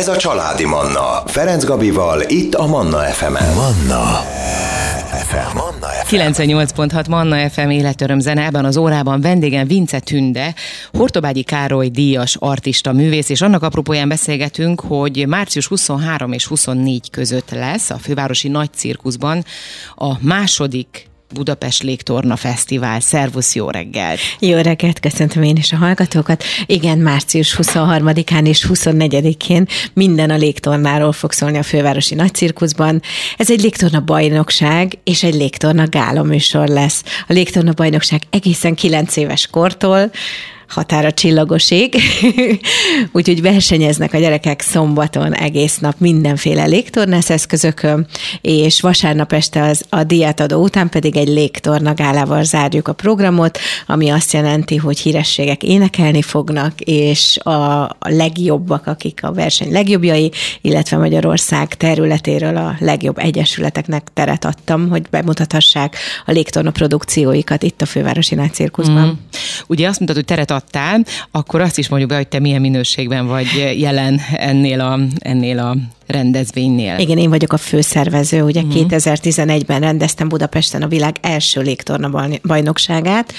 Ez a Családi Manna. Ferenc Gabival, itt a Manna FM-en. Manna FM. Manna FM. 98.6 Manna FM életöröm zene. Ebben az órában vendégem Vince Tünde, Hortobágyi Károly díjas artista művész, és annak apropóján beszélgetünk, hogy március 23 és 24 között lesz a fővárosi nagy cirkuszban a második Budapest Légtorna Fesztivál. Szervusz, jó reggelt! Jó reggelt, köszöntöm én is a hallgatókat. Igen, március 23-án és 24-én minden a légtornáról fog szólni a fővárosi nagycirkuszban. Ez egy légtorna bajnokság és egy légtorna gála műsor lesz. A légtorna bajnokság egészen 9 éves kortól határa csillagoség, úgyhogy versenyeznek a gyerekek szombaton egész nap mindenféle légtornász eszközökön, és vasárnap este az, a diátadó után pedig egy légtorna gálával zárjuk a programot, ami azt jelenti, hogy hírességek énekelni fognak, és a, legjobbak, akik a verseny legjobbjai, illetve Magyarország területéről a legjobb egyesületeknek teret adtam, hogy bemutathassák a légtorna produkcióikat itt a Fővárosi Nagy Cirkuszban. Mm. Ugye azt mondtad, hogy teret adtál, akkor azt is mondjuk be, hogy te milyen minőségben vagy jelen ennél a, ennél a rendezvénynél. Igen, én vagyok a főszervező. Ugye uh-huh. Mhm. 2011-ben rendeztem Budapesten a világ első légtorna bajnokságát.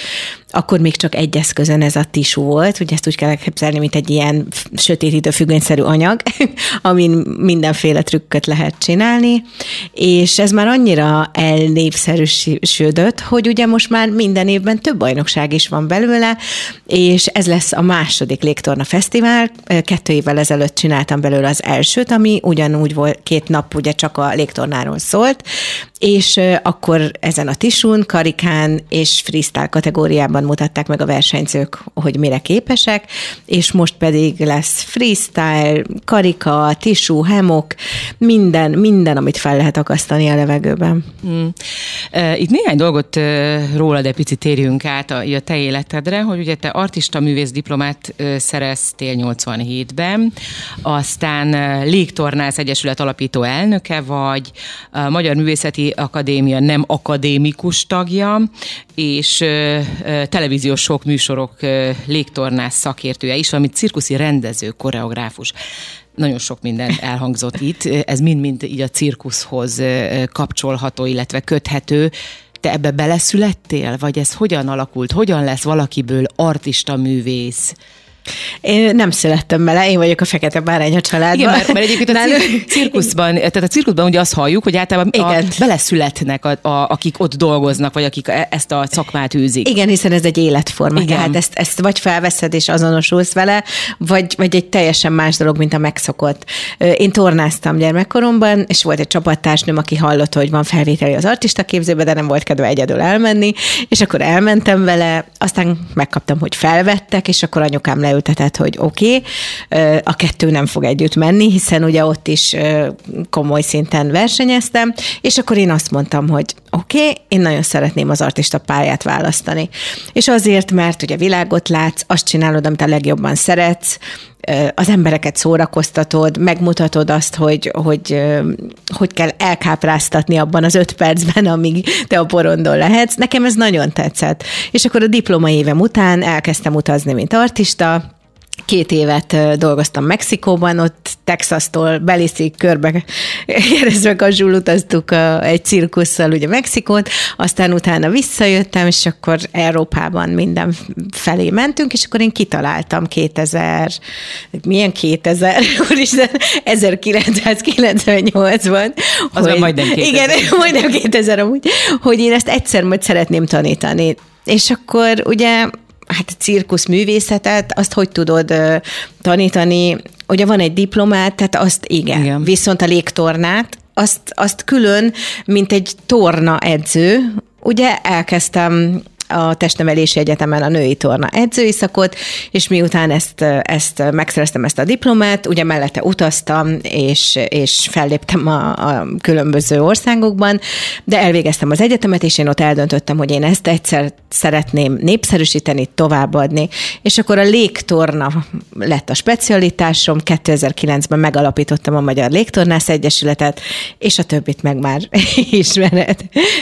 Akkor még csak egy eszközön ez a tisú volt. Ugye ezt úgy kell elképzelni, mint egy ilyen sötétítő függönyszerű anyag, amin mindenféle trükköt lehet csinálni. És ez már annyira elnépszerűsödött, hogy ugye most már minden évben több bajnokság is van belőle, és ez lesz a második légtorna fesztivál. Kettő évvel ezelőtt csináltam belőle az elsőt, ami ugye ugyanúgy volt, két nap ugye csak a légtornáról szólt, és akkor ezen a tisún, karikán és freestyle kategóriában mutatták meg a versenyzők, hogy mire képesek, és most pedig lesz freestyle, karika, tisú, hemok, minden, minden, amit fel lehet akasztani a levegőben. Hmm. Itt néhány dolgot rólad egy picit térjünk át a, a te életedre, hogy ugye te artista művész diplomát szereztél 87-ben, aztán Légtornász Egyesület alapító elnöke vagy, a Magyar Művészeti Akadémia nem akadémikus tagja, és televíziós sok műsorok légtornás szakértője is, valamint cirkuszi rendező, koreográfus nagyon sok minden elhangzott itt. Ez mind-mind így a cirkuszhoz kapcsolható, illetve köthető. Te ebbe beleszülettél, vagy ez hogyan alakult? Hogyan lesz valakiből artista művész? Én nem születtem bele, én vagyok a fekete bárány a családban. Igen, mert, mert egyébként a cir- cirkuszban, tehát a cirkuszban ugye azt halljuk, hogy általában Igen. A, beleszületnek, a, a, akik ott dolgoznak, vagy akik e- ezt a szakmát űzik. Igen, hiszen ez egy életforma, Igen. tehát ezt, ezt vagy felveszed és azonosulsz vele, vagy, vagy egy teljesen más dolog, mint a megszokott. Én tornáztam gyermekkoromban, és volt egy csapattársnőm, aki hallotta, hogy van felvételi az artista képzőbe, de nem volt kedve egyedül elmenni, és akkor elmentem vele, aztán megkaptam, hogy felvettek, és akkor anyukám le leültetett, hogy oké, okay, a kettő nem fog együtt menni, hiszen ugye ott is komoly szinten versenyeztem, és akkor én azt mondtam, hogy oké, okay, én nagyon szeretném az artista pályát választani. És azért, mert ugye világot látsz, azt csinálod, amit a legjobban szeretsz, az embereket szórakoztatod, megmutatod azt, hogy, hogy hogy kell elkápráztatni abban az öt percben, amíg te a porondon lehetsz. Nekem ez nagyon tetszett. És akkor a diploma évem után elkezdtem utazni, mint artista, Két évet dolgoztam Mexikóban, ott Texas-tól Beliszi körbe keresztbe kazsul utaztuk egy cirkusszal ugye Mexikót, aztán utána visszajöttem, és akkor Európában minden felé mentünk, és akkor én kitaláltam 2000, milyen 2000, úristen, 1998-ban. Az hogy, majdnem 2000. Igen, majdnem 2000 amúgy, hogy én ezt egyszer majd szeretném tanítani. És akkor ugye hát a cirkusz művészetet, azt hogy tudod tanítani? Ugye van egy diplomát, tehát azt igen. igen. Viszont a légtornát, azt, azt külön, mint egy torna edző, ugye elkezdtem a Testnevelési Egyetemen a női torna edzői szakot, és miután ezt, ezt megszereztem ezt a diplomát, ugye mellette utaztam, és, és felléptem a, a különböző országokban, de elvégeztem az egyetemet, és én ott eldöntöttem, hogy én ezt egyszer szeretném népszerűsíteni, továbbadni, és akkor a légtorna lett a specialitásom, 2009-ben megalapítottam a Magyar Légtornász Egyesületet, és a többit meg már ismered.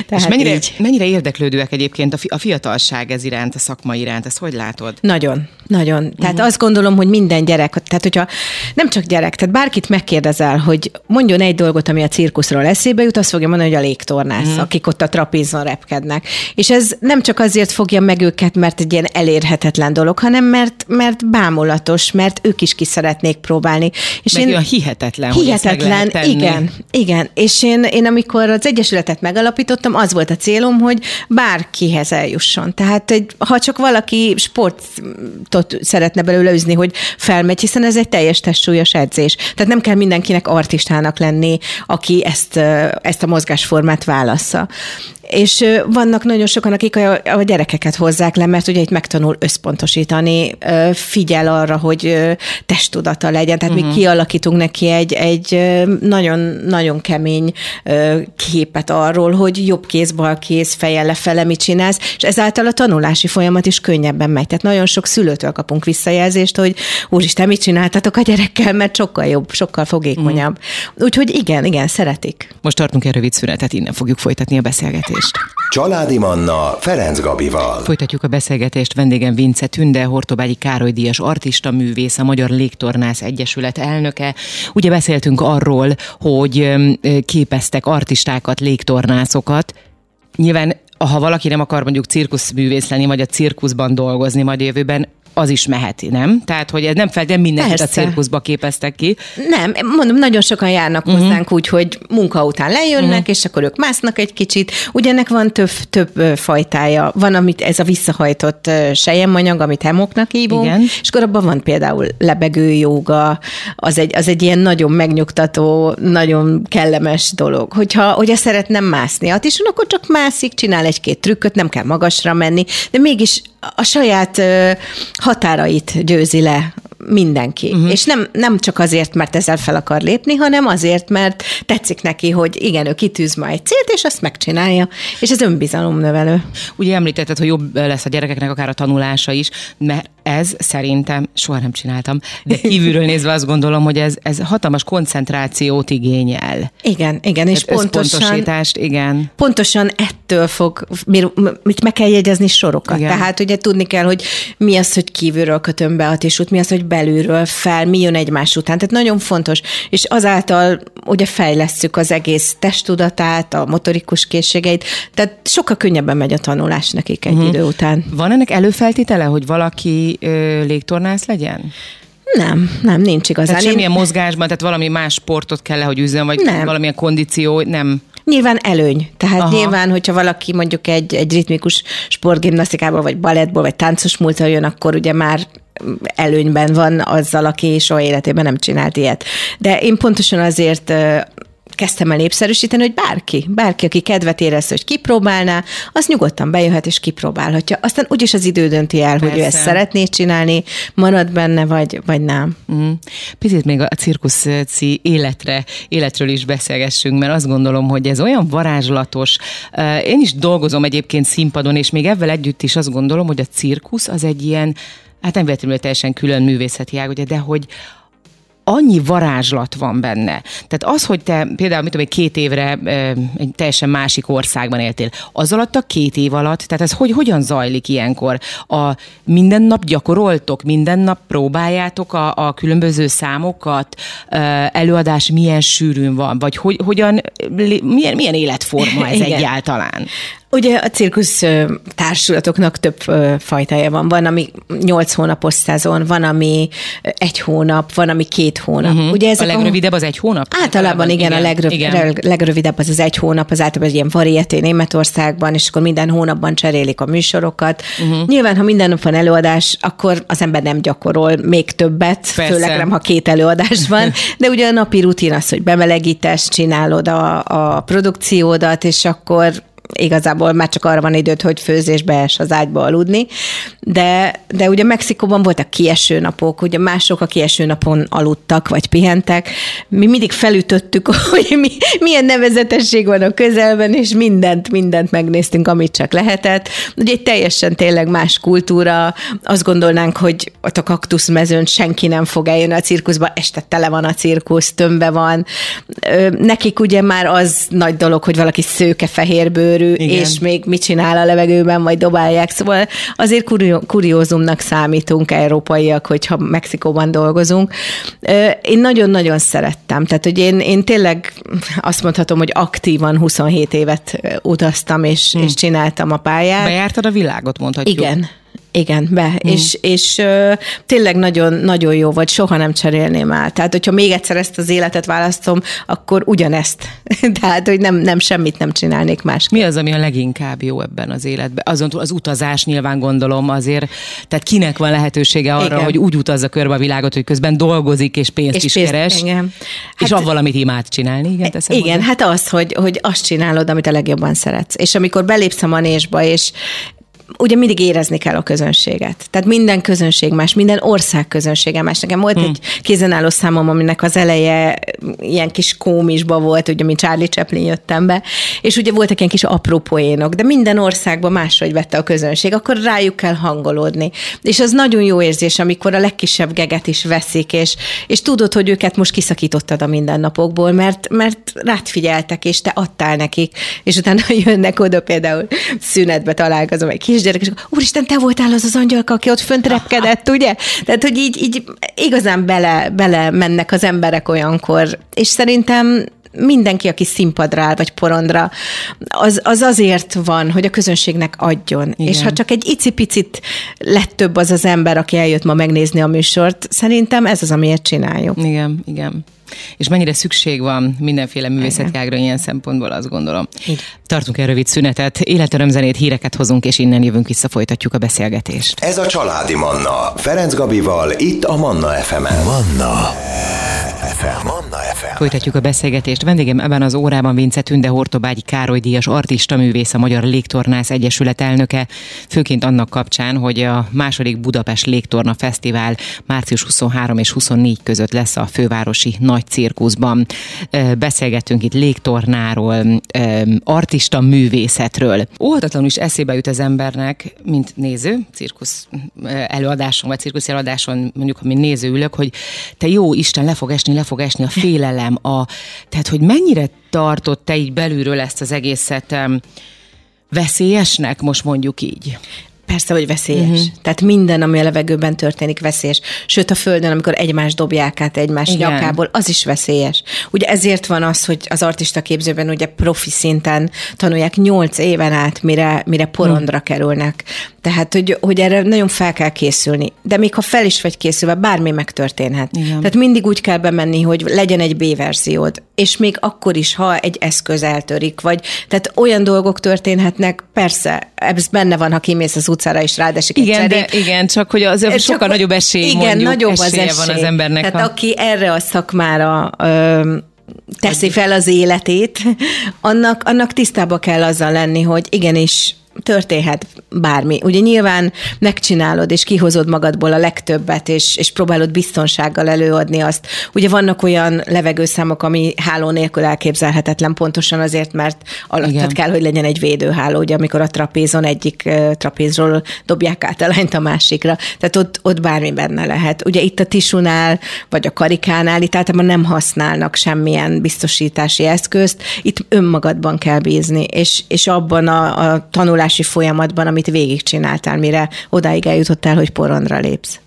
Tehát és mennyire, így. mennyire érdeklődőek egyébként a, fi, a fiatal fiatalság ez iránt, a szakma iránt, ezt hogy látod? Nagyon, nagyon. Tehát uh-huh. azt gondolom, hogy minden gyerek, tehát hogyha nem csak gyerek, tehát bárkit megkérdezel, hogy mondjon egy dolgot, ami a cirkuszról eszébe jut, azt fogja mondani, hogy a légtornász, uh-huh. akik ott a trapézon repkednek. És ez nem csak azért fogja meg őket, mert egy ilyen elérhetetlen dolog, hanem mert, mert bámulatos, mert ők is ki szeretnék próbálni. És meg én, olyan hihetetlen, hihetetlen, hogy igen, igen. És én, én amikor az Egyesületet megalapítottam, az volt a célom, hogy bárkihez eljusson. Tehát, hogy, ha csak valaki sportot szeretne belőle üzni, hogy felmegy, hiszen ez egy teljes testsúlyos edzés. Tehát nem kell mindenkinek artistának lenni, aki ezt, ezt a mozgásformát válassza és vannak nagyon sokan, akik a, a gyerekeket hozzák le, mert ugye itt megtanul összpontosítani, figyel arra, hogy testudata legyen. Tehát uh-huh. mi mhm. kialakítunk neki egy, egy nagyon-nagyon kemény képet arról, hogy jobb kéz, bal kéz, fejjel lefele mit csinálsz, és ezáltal a tanulási folyamat is könnyebben megy. Tehát nagyon sok szülőtől kapunk visszajelzést, hogy úristen, mit csináltatok a gyerekkel, mert sokkal jobb, sokkal fogékonyabb. Uh-huh. Úgyhogy igen, igen, szeretik. Most tartunk egy rövid szünetet, innen fogjuk folytatni a beszélgetést beszélgetést. Családi Manna Ferenc Gabival. Folytatjuk a beszélgetést. Vendégem Vince Tünde, Hortobágyi Károly Díjas artista művész, a Magyar Légtornász Egyesület elnöke. Ugye beszéltünk arról, hogy képeztek artistákat, légtornászokat. Nyilván ha valaki nem akar mondjuk cirkuszművész lenni, vagy a cirkuszban dolgozni majd jövőben, az is meheti, nem? Tehát, hogy ez nem feltétlenül mindenkit a cirkuszba képeztek ki. Nem, mondom, nagyon sokan járnak uh-huh. hozzánk úgy, hogy munka után lejönnek, uh-huh. és akkor ők másznak egy kicsit. Ugyanek van több, több fajtája. Van, amit ez a visszahajtott sejemanyag, amit hemoknak hívunk, Igen. és akkor abban van például lebegő joga, az egy, az egy ilyen nagyon megnyugtató, nagyon kellemes dolog. Hogyha, hogyha szeretne mászni a is, akkor csak mászik, csinál egy-két trükköt, nem kell magasra menni, de mégis a saját határait győzi le mindenki. Uh-huh. És nem, nem csak azért, mert ezzel fel akar lépni, hanem azért, mert tetszik neki, hogy igen, ő kitűz ma egy célt, és azt megcsinálja. És ez önbizalomnövelő. Ugye említetted, hogy jobb lesz a gyerekeknek akár a tanulása is, mert ez szerintem soha nem csináltam, de kívülről nézve azt gondolom, hogy ez, ez hatalmas koncentrációt igényel. Igen, igen, és Tehát pontosan, igen. Pontosan ettől fog, mit meg kell jegyezni sorokat. Igen. Tehát ugye tudni kell, hogy mi az, hogy kívülről kötöm be a tisút, mi az, hogy belülről fel, mi jön egymás után. Tehát nagyon fontos, és azáltal ugye fejlesszük az egész testtudatát, a motorikus készségeit, tehát sokkal könnyebben megy a tanulás nekik egy uh-huh. idő után. Van ennek előfeltétele, hogy valaki ö, légtornász legyen? Nem, nem, nincs igazán. Tehát semmilyen mozgásban, tehát valami más sportot kell hogy üzzön, vagy nem. valamilyen kondíció, nem? Nyilván előny. Tehát Aha. nyilván, hogyha valaki mondjuk egy, egy ritmikus sportgimnasztikából, vagy balettból, vagy táncos múltal jön, akkor ugye már előnyben van azzal, aki soha életében nem csinált ilyet. De én pontosan azért kezdtem el népszerűsíteni, hogy bárki, bárki, aki kedvet érez, hogy kipróbálná, az nyugodtan bejöhet és kipróbálhatja. Aztán úgyis az idő dönti el, Persze. hogy ő ezt szeretné csinálni, marad benne, vagy, vagy nem. Mm. Picit még a cirkuszi életre, életről is beszélgessünk, mert azt gondolom, hogy ez olyan varázslatos. Én is dolgozom egyébként színpadon, és még ebben együtt is azt gondolom, hogy a cirkusz az egy ilyen hát nem véletlenül teljesen külön művészeti ág, ugye, de hogy annyi varázslat van benne. Tehát az, hogy te például, mit tudom, két évre egy teljesen másik országban éltél, az alatt a két év alatt, tehát ez hogy, hogyan zajlik ilyenkor? A minden nap gyakoroltok, minden nap próbáljátok a, a különböző számokat, előadás milyen sűrűn van, vagy hogy, hogyan, milyen, milyen életforma ez Igen. egyáltalán? Ugye a cirkusz társulatoknak több fajtája van. Van, ami nyolc hónapos szezon, van, ami egy hónap, van, ami két hónap. Uh-huh. Ugye ezek a legrövidebb az egy hónap? Általában igen, igen a legröv, igen. legrövidebb az az egy hónap, az általában egy ilyen varieté Németországban, és akkor minden hónapban cserélik a műsorokat. Uh-huh. Nyilván, ha minden nap van előadás, akkor az ember nem gyakorol még többet, Persze. főleg nem, ha két előadás van, de ugye a napi rutin az, hogy bemelegítés, csinálod a, a produkciódat, és akkor igazából már csak arra van időt, hogy főzésbe es az ágyba aludni, de, de ugye Mexikóban voltak kieső napok, ugye mások a kieső napon aludtak, vagy pihentek. Mi mindig felütöttük, hogy mi, milyen nevezetesség van a közelben, és mindent, mindent megnéztünk, amit csak lehetett. Ugye egy teljesen tényleg más kultúra, azt gondolnánk, hogy ott a kaktuszmezőn senki nem fog eljönni a cirkuszba, este tele van a cirkusz, tömbe van. Nekik ugye már az nagy dolog, hogy valaki szőke fehérbőr, gyönyörű, Igen. és még mit csinál a levegőben, vagy dobálják. Szóval azért kurió, kuriózumnak számítunk európaiak, hogyha Mexikóban dolgozunk. Én nagyon-nagyon szerettem. Tehát, hogy én, én tényleg azt mondhatom, hogy aktívan 27 évet utaztam, és, hmm. és csináltam a pályát. Bejártad a világot, mondhatjuk. Igen. Igen, be. Mm. És, és ö, tényleg nagyon, nagyon jó volt, soha nem cserélném el. Tehát, hogyha még egyszer ezt az életet választom, akkor ugyanezt. Tehát, hogy nem, nem semmit nem csinálnék más. Mi az, ami a leginkább jó ebben az életben? Azon túl az utazás nyilván gondolom azért, tehát kinek van lehetősége arra, igen. hogy úgy utazza körbe a világot, hogy közben dolgozik és pénzt és is pénzt, keres, igen. Hát, és avval, amit imád csinálni. Igen, igen hozzá? hát az, hogy, hogy azt csinálod, amit a legjobban szeretsz. És amikor belépsz a manésba, és, ugye mindig érezni kell a közönséget. Tehát minden közönség más, minden ország közönsége más. Nekem volt hmm. egy kézenálló számom, aminek az eleje ilyen kis kómisba volt, ugye, mint Charlie Chaplin jöttem be, és ugye voltak ilyen kis apró poénok, de minden országban máshogy vette a közönség, akkor rájuk kell hangolódni. És az nagyon jó érzés, amikor a legkisebb geget is veszik, és, és tudod, hogy őket most kiszakítottad a mindennapokból, mert, mert rád figyeltek, és te adtál nekik, és utána jönnek oda például szünetbe találkozom egy kis kisgyerek, és úristen, te voltál az az angyalka, aki ott fönt repkedett, ugye? Tehát, hogy így, így igazán bele, bele mennek az emberek olyankor, és szerintem mindenki, aki színpadra áll, vagy porondra, az, az azért van, hogy a közönségnek adjon. Igen. És ha csak egy icipicit lett több az az ember, aki eljött ma megnézni a műsort, szerintem ez az, amiért csináljuk. Igen, igen. És mennyire szükség van mindenféle művészeti ágra ilyen szempontból, azt gondolom. Így. Tartunk egy rövid szünetet, életörömzenét, híreket hozunk, és innen jövünk vissza, folytatjuk a beszélgetést. Ez a Családi Manna. Ferenc Gabival, itt a Manna FM-en. Manna. FM. Manna FM. Folytatjuk a beszélgetést. Vendégem ebben az órában Vince Tünde Hortobágyi Károly Díjas artista művész, a Magyar Légtornász Egyesület elnöke, főként annak kapcsán, hogy a második Budapest Légtorna Fesztivál március 23 és 24 között lesz a fővárosi nagy cirkuszban. Beszélgettünk itt légtornáról, artista művészetről. Óhatatlanul is eszébe jut az embernek, mint néző, cirkusz előadáson, vagy cirkusz előadáson, mondjuk, mint néző ülök, hogy te jó Isten, le fog esni, le fog esni a félelem, a, tehát hogy mennyire tartott te így belülről ezt az egészet veszélyesnek, most mondjuk így? Persze, hogy veszélyes. Uh-huh. Tehát minden, ami a levegőben történik, veszélyes. Sőt, a földön, amikor egymás dobják át egymás Igen. nyakából, az is veszélyes. Ugye ezért van az, hogy az artista képzőben ugye profi szinten tanulják nyolc éven át, mire, mire porondra uh-huh. kerülnek. Tehát, hogy, hogy erre nagyon fel kell készülni. De még ha fel is vagy készülve, bármi megtörténhet. Igen. Tehát mindig úgy kell bemenni, hogy legyen egy B-verziód. És még akkor is, ha egy eszköz eltörik, vagy tehát olyan dolgok történhetnek, persze, ez benne van, ha kimész az utcára és rádesik igen, egy de, igen, csak hogy az sokkal csak, nagyobb esély, igen, mondjuk, nagyobb az esély. van az embernek. Tehát a... aki erre a szakmára ö, teszi fel az életét, annak, annak tisztába kell azzal lenni, hogy igenis történhet bármi. Ugye nyilván megcsinálod, és kihozod magadból a legtöbbet, és, és próbálod biztonsággal előadni azt. Ugye vannak olyan levegőszámok, ami háló nélkül elképzelhetetlen, pontosan azért, mert alattad Igen. kell, hogy legyen egy védőháló, ugye amikor a trapézon egyik trapézról dobják át a lányt a másikra. Tehát ott, ott bármi benne lehet. Ugye itt a tisunál, vagy a karikánál, itt általában nem használnak semmilyen biztosítási eszközt, itt önmagadban kell bízni, és, és abban a, a tanulás tanulási folyamatban, amit végigcsináltál, mire odáig eljutottál, hogy porondra lépsz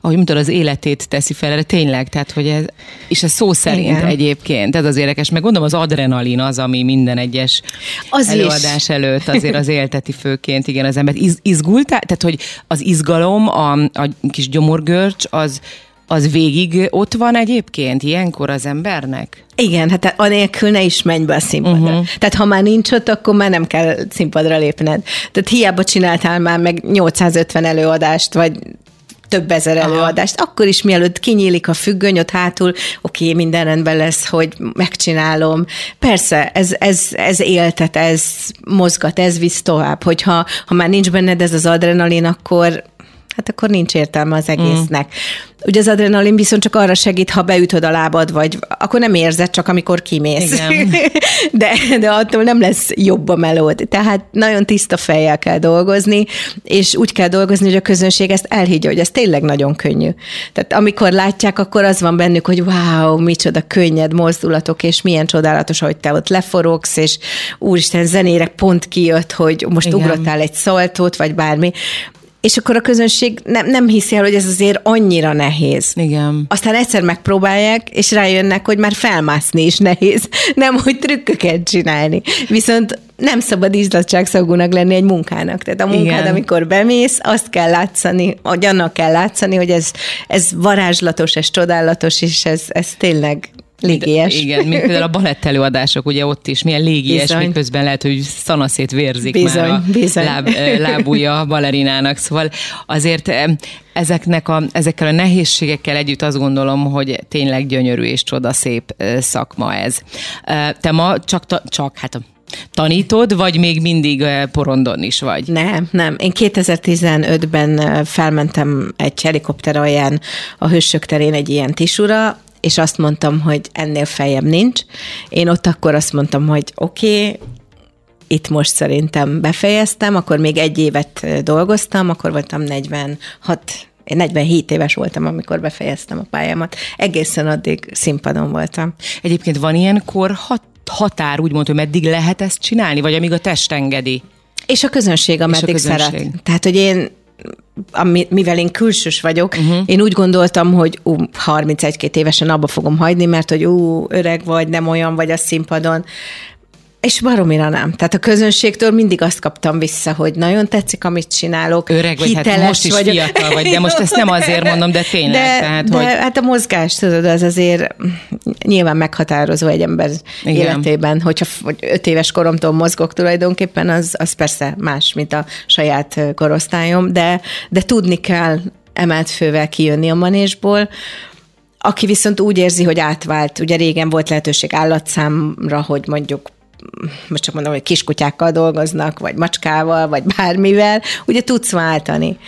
ahogy mondtad, az életét teszi fel erre, tényleg, tehát hogy ez, és ez szó szerint Igen. egyébként, ez az érdekes, meg gondolom az adrenalin az, ami minden egyes az előadás is. előtt azért az élteti főként, igen, az ember iz, izgultál, tehát hogy az izgalom, a, a kis gyomorgörcs, az az végig ott van egyébként ilyenkor az embernek? Igen, hát anélkül ne is menj be a színpadra. Uh-huh. Tehát ha már nincs ott, akkor már nem kell színpadra lépned. Tehát hiába csináltál már meg 850 előadást, vagy több ezer előadást, Aha. akkor is mielőtt kinyílik a függöny, ott hátul, oké, okay, minden rendben lesz, hogy megcsinálom. Persze, ez, ez, ez éltet, ez mozgat, ez visz tovább, hogyha ha már nincs benned ez az adrenalin, akkor hát akkor nincs értelme az egésznek. Mm. Ugye az adrenalin viszont csak arra segít, ha beütöd a lábad, vagy akkor nem érzed, csak amikor kimész. Igen. De, de attól nem lesz jobb a melód. Tehát nagyon tiszta fejjel kell dolgozni, és úgy kell dolgozni, hogy a közönség ezt elhiggye, hogy ez tényleg nagyon könnyű. Tehát amikor látják, akkor az van bennük, hogy wow, micsoda könnyed mozdulatok, és milyen csodálatos, hogy te ott leforogsz, és úristen, zenére pont kijött, hogy most Igen. ugrottál egy szaltót, vagy bármi és akkor a közönség nem, nem hiszi el, hogy ez azért annyira nehéz. Igen. Aztán egyszer megpróbálják, és rájönnek, hogy már felmászni is nehéz, nem hogy trükköket csinálni. Viszont nem szabad ízlatságszagúnak lenni egy munkának. Tehát a munkád, Igen. amikor bemész, azt kell látszani, hogy annak kell látszani, hogy ez, ez varázslatos, ez csodálatos, és ez, ez tényleg Légies. Igen, mint például a balett előadások, ugye ott is milyen légies, bizony. miközben lehet, hogy szanaszét vérzik bizony, már a bizony. Láb, lábúja a balerinának. Szóval azért ezeknek a, ezekkel a nehézségekkel együtt azt gondolom, hogy tényleg gyönyörű és csodaszép szakma ez. Te ma csak, csak hát Tanítod, vagy még mindig porondon is vagy? Nem, nem. Én 2015-ben felmentem egy helikopter alján a Hősök terén egy ilyen tisura, és azt mondtam, hogy ennél feljebb nincs. Én ott akkor azt mondtam, hogy oké, okay, itt most szerintem befejeztem, akkor még egy évet dolgoztam, akkor voltam 46 én 47 éves voltam, amikor befejeztem a pályámat. Egészen addig színpadon voltam. Egyébként van ilyen kor hat, határ, úgymond, hogy meddig lehet ezt csinálni, vagy amíg a test engedi? És a közönség, ameddig a közönség. szeret. Tehát, hogy én mivel én külsős vagyok, uh-huh. én úgy gondoltam, hogy ú, 31-2 évesen abba fogom hagyni, mert hogy ú, öreg vagy, nem olyan vagy a színpadon. És baromira nem. Tehát a közönségtől mindig azt kaptam vissza, hogy nagyon tetszik, amit csinálok. Öreg vagy, hát most is vagyok. fiatal vagy, de most ezt nem azért mondom, de tényleg. De, tehát, de hogy... hát a mozgás, tudod, az azért nyilván meghatározó egy ember Igen. életében. Hogyha hogy öt éves koromtól mozgok tulajdonképpen, az, az persze más, mint a saját korosztályom, de, de tudni kell emelt fővel kijönni a manésból, aki viszont úgy érzi, hogy átvált, ugye régen volt lehetőség állatszámra, hogy mondjuk most csak mondom, hogy kiskutyákkal dolgoznak, vagy macskával, vagy bármivel, ugye tudsz váltani.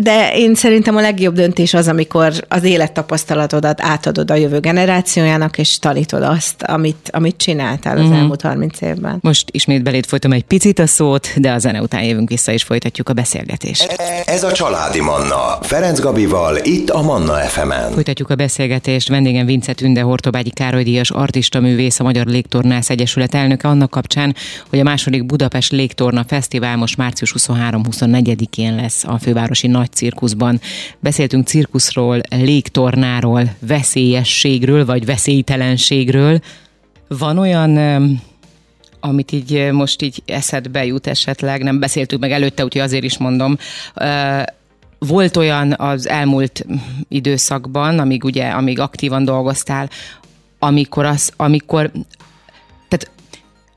De én szerintem a legjobb döntés az, amikor az élettapasztalatodat átadod a jövő generációjának, és tanítod azt, amit, amit csináltál az mm. elmúlt 30 évben. Most ismét beléd folytom egy picit a szót, de a zene után jövünk vissza, és folytatjuk a beszélgetést. Ez a Családi Manna. Ferenc Gabival, itt a Manna FM-en. Folytatjuk a beszélgetést. Vendégem Vince Tünde Hortobágyi Károly Díjas artista művész, a Magyar Légtornász Egyesület elnöke annak kapcsán, hogy a második Budapest Légtorna Fesztivál most március 23-24-én lesz a fővárosi nagy cirkuszban. Beszéltünk cirkuszról, légtornáról, veszélyességről vagy veszélytelenségről. Van olyan amit így most így eszedbe jut esetleg, nem beszéltük meg előtte, úgyhogy azért is mondom, volt olyan az elmúlt időszakban, amíg ugye, amíg aktívan dolgoztál, amikor, az, amikor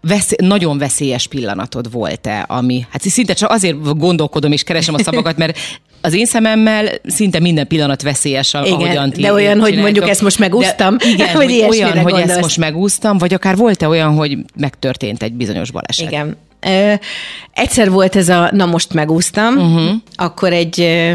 vesz, nagyon veszélyes pillanatod volt-e, ami, hát szinte csak azért gondolkodom és keresem a szavakat, mert az én szememmel szinte minden pillanat veszélyes, igen, ahogyan ti De olyan, hogy mondjuk ezt most megúsztam, de igen, hogy olyan, gondolsz. hogy ezt most megúsztam, vagy akár volt-e olyan, hogy megtörtént egy bizonyos baleset? Igen. Ö, egyszer volt ez a, na most megúsztam, uh-huh. akkor egy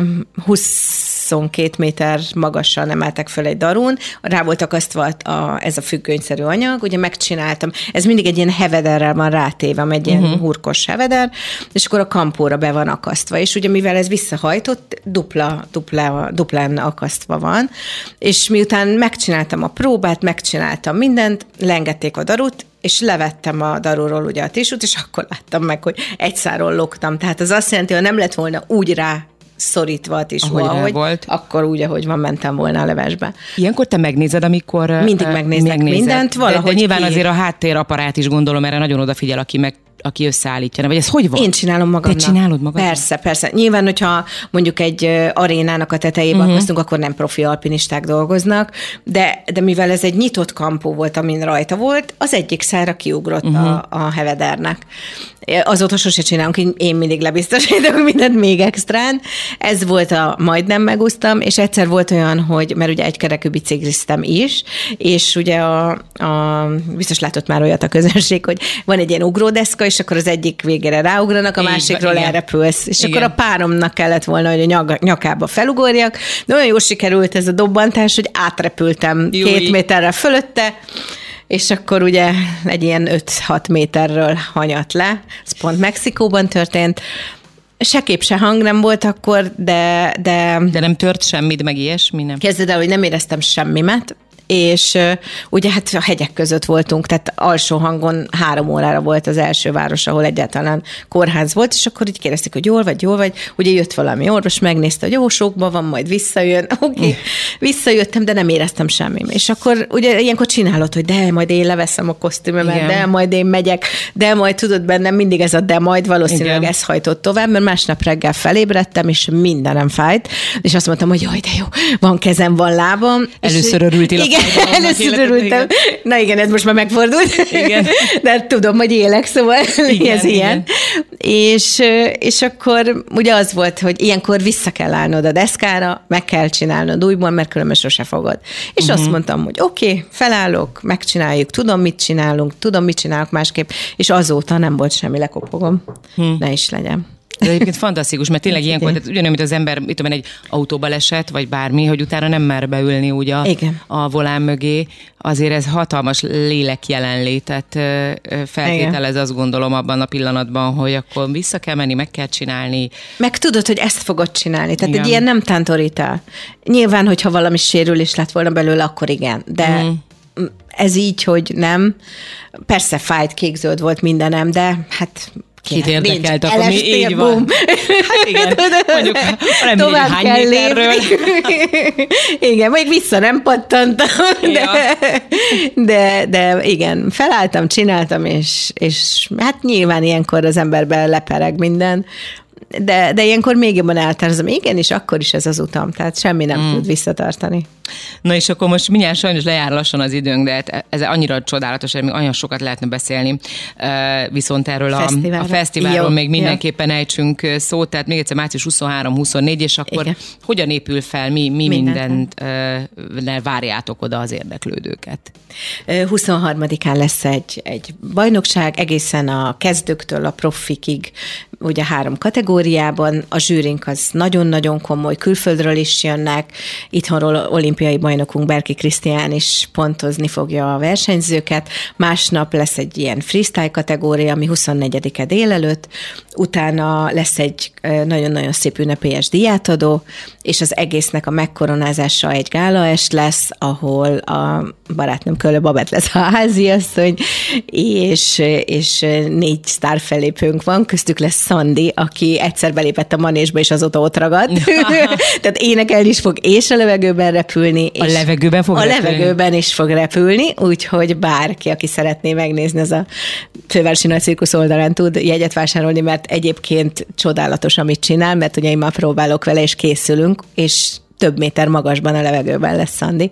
20 22 méter magasan emeltek föl egy darún, rá volt akasztva a, ez a függönyszerű anyag, ugye megcsináltam, ez mindig egy ilyen hevederrel van rátéve, egy ilyen uh-huh. hurkos heveder, és akkor a kampóra be van akasztva, és ugye mivel ez visszahajtott, dupla, dupla, duplán akasztva van, és miután megcsináltam a próbát, megcsináltam mindent, lengették a darut, és levettem a darúról ugye a tisút, és akkor láttam meg, hogy egy száról loktam. Tehát az azt jelenti, hogy nem lett volna úgy rá szorítva a tisú, ahogy, ahogy volt. akkor úgy, ahogy van, mentem volna a levesbe. Ilyenkor te megnézed, amikor Mindig megnézek megnézed. mindent, valahogy De, de nyilván ki... azért a háttéraparát is gondolom, erre nagyon odafigyel, aki meg aki összeállítja, vagy ez hogy van? Én csinálom magamnak. Te csinálod magad? Persze, persze. Nyilván, hogyha mondjuk egy arénának a tetejében uh-huh. akasztunk, akkor nem profi alpinisták dolgoznak, de, de mivel ez egy nyitott kampó volt, amin rajta volt, az egyik szára kiugrott uh-huh. a, mhm. a hevedernek. Azóta sose csinálunk, én mindig lebiztosítok mindent még extrán. Ez volt a majdnem megúsztam, és egyszer volt olyan, hogy, mert ugye egy kerekű bicikliztem is, és ugye a, a biztos látott már olyat a közönség, hogy van egy ilyen ugródeszka, és akkor az egyik végére ráugranak, a másikról igen. elrepülsz. És igen. akkor a páromnak kellett volna, hogy a nyakába felugorjak, de olyan jól sikerült ez a dobbantás, hogy átrepültem Júj. két méterre fölötte, és akkor ugye egy ilyen 5-6 méterről hanyat le, ez pont Mexikóban történt, se kép, se hang nem volt akkor, de... De, de nem tört semmit, meg ilyesmi, nem? Kezded el, hogy nem éreztem semmimet, és ugye hát a hegyek között voltunk, tehát alsó hangon három órára volt az első város, ahol egyáltalán kórház volt, és akkor így kérdezték, hogy jól vagy, jól vagy. Ugye jött valami orvos, megnézte, hogy jó, sokban van, majd visszajön. Oké, okay. visszajöttem, de nem éreztem semmi. És akkor ugye ilyenkor csinálod, hogy de majd én leveszem a kosztümömet, Igen. de majd én megyek, de majd tudod bennem mindig ez a de majd valószínűleg Igen. ez hajtott tovább, mert másnap reggel felébredtem, és mindenem fájt, és azt mondtam, hogy jaj, de jó, van kezem, van lábam. Először örültél Igen, Először örültem. Na igen, ez most már megfordult. Igen. De tudom, hogy élek, szóval igen, ez igen. ilyen. És, és akkor ugye az volt, hogy ilyenkor vissza kell állnod a deszkára, meg kell csinálnod újból, mert különben sose fogod. És uh-huh. azt mhm. mondtam, hogy oké, okay, felállok, megcsináljuk, tudom, mit csinálunk, tudom, mit csinálok másképp, és azóta nem volt semmi lekopogom. Hmm. Ne is legyen. Ez egyébként fantasztikus, mert tényleg ilyenkor, tehát ugyanúgy, mint az ember, mit tudom, egy autóbaleset, vagy bármi, hogy utána nem mer beülni úgy a, Igen. a volán mögé, azért ez hatalmas lélek jelenlétet feltételez, azt gondolom abban a pillanatban, hogy akkor vissza kell menni, meg kell csinálni. Meg tudod, hogy ezt fogod csinálni, tehát igen. egy ilyen nem tántorítál. Nyilván, hogyha valami sérülés lett volna belőle, akkor igen, de mm ez így, hogy nem. Persze fájt, kék-zöld volt mindenem, de hát Kit érdekelt, akkor mi így van. Hát igen, mondjuk nem Tovább hány kell méterről. igen, még vissza nem pattantam, de, de, de igen, felálltam, csináltam, és, és hát nyilván ilyenkor az emberben lepereg minden, de, de ilyenkor még jobban eltárzom. Igen, és akkor is ez az utam, tehát semmi nem mm. tud visszatartani. Na és akkor most mindjárt sajnos lejár lassan az időnk, de hát ez annyira csodálatos, hogy még olyan sokat lehetne beszélni. Viszont erről a, a fesztiválról Jó. még mindenképpen Jó. ejtsünk szót, tehát még egyszer március 23-24, és akkor Igen. hogyan épül fel, mi, mi mindent uh, várjátok oda az érdeklődőket? 23-án lesz egy, egy bajnokság, egészen a kezdőktől a profikig, ugye három kategóriában, a zsűrink az nagyon-nagyon komoly, külföldről is jönnek, itthonról olimpiai olimpiai bajnokunk Berki Krisztián is pontozni fogja a versenyzőket. Másnap lesz egy ilyen freestyle kategória, ami 24-e délelőtt, utána lesz egy nagyon-nagyon szép ünnepélyes diátadó, és az egésznek a megkoronázása egy gálaest lesz, ahol a barátnőm Köllő Babett lesz a háziasszony, és, és négy sztárfelépőnk van, köztük lesz Szandi, aki egyszer belépett a manésbe, és azóta ott ragadt. Tehát énekelni is fog, és a levegőben repülni. És a levegőben fog A repülni. levegőben is fog repülni, úgyhogy bárki, aki szeretné megnézni, az a Fővárosi Nagy Cirkusz oldalán tud jegyet vásárolni, mert egyébként csodálatos, amit csinál, mert ugye én már próbálok vele, és készülünk, és több méter magasban a levegőben lesz Szandi.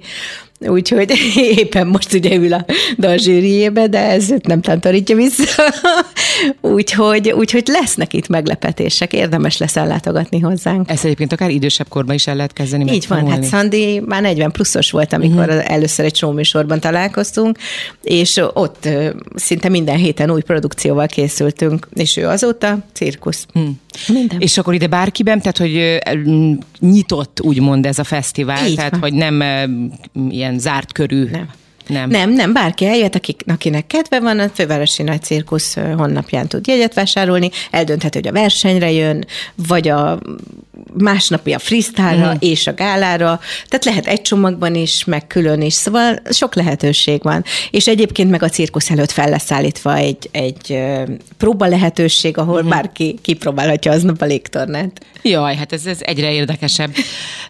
Úgyhogy éppen most ugye ül a dalzsűriébe, de ez nem tántorítja vissza. úgyhogy, úgyhogy lesznek itt meglepetések, érdemes lesz ellátogatni hozzánk. Ezt egyébként akár idősebb korban is el lehet kezdeni Így van, hát Szandi már 40 pluszos volt, amikor uh-huh. először egy showműsorban találkoztunk, és ott szinte minden héten új produkcióval készültünk, és ő azóta cirkusz. Hmm. Minden. És akkor ide bárkiben, tehát hogy nyitott úgymond ez a fesztivál, Így tehát van. hogy nem ilyen zárt körű. Nem. Nem. nem, nem, bárki eljött, akik, akinek kedve van, a Fővárosi Nagy Cirkusz honlapján tud jegyet vásárolni, eldönthet, hogy a versenyre jön, vagy a másnapi a freestyle-ra mm. és a gálára, tehát lehet egy csomagban is, meg külön is, szóval sok lehetőség van. És egyébként meg a cirkusz előtt fel lesz állítva egy, egy próba lehetőség, ahol mm. bárki kipróbálhatja aznap a légtornát. Jaj, hát ez, ez egyre érdekesebb.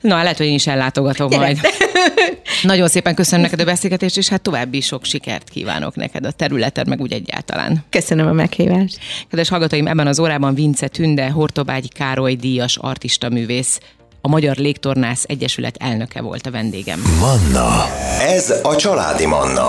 Na, lehet, hogy én is ellátogatom Gyere. majd. Nagyon szépen köszönöm neked a beszélgetést, és hát további sok sikert kívánok neked a területed, meg úgy egyáltalán. Köszönöm a meghívást. Kedves hallgatóim, ebben az órában Vince Tünde, Hortobágyi Károly díjas artista művész, a Magyar Légtornász Egyesület elnöke volt a vendégem. Manna. Ez a családi Manna.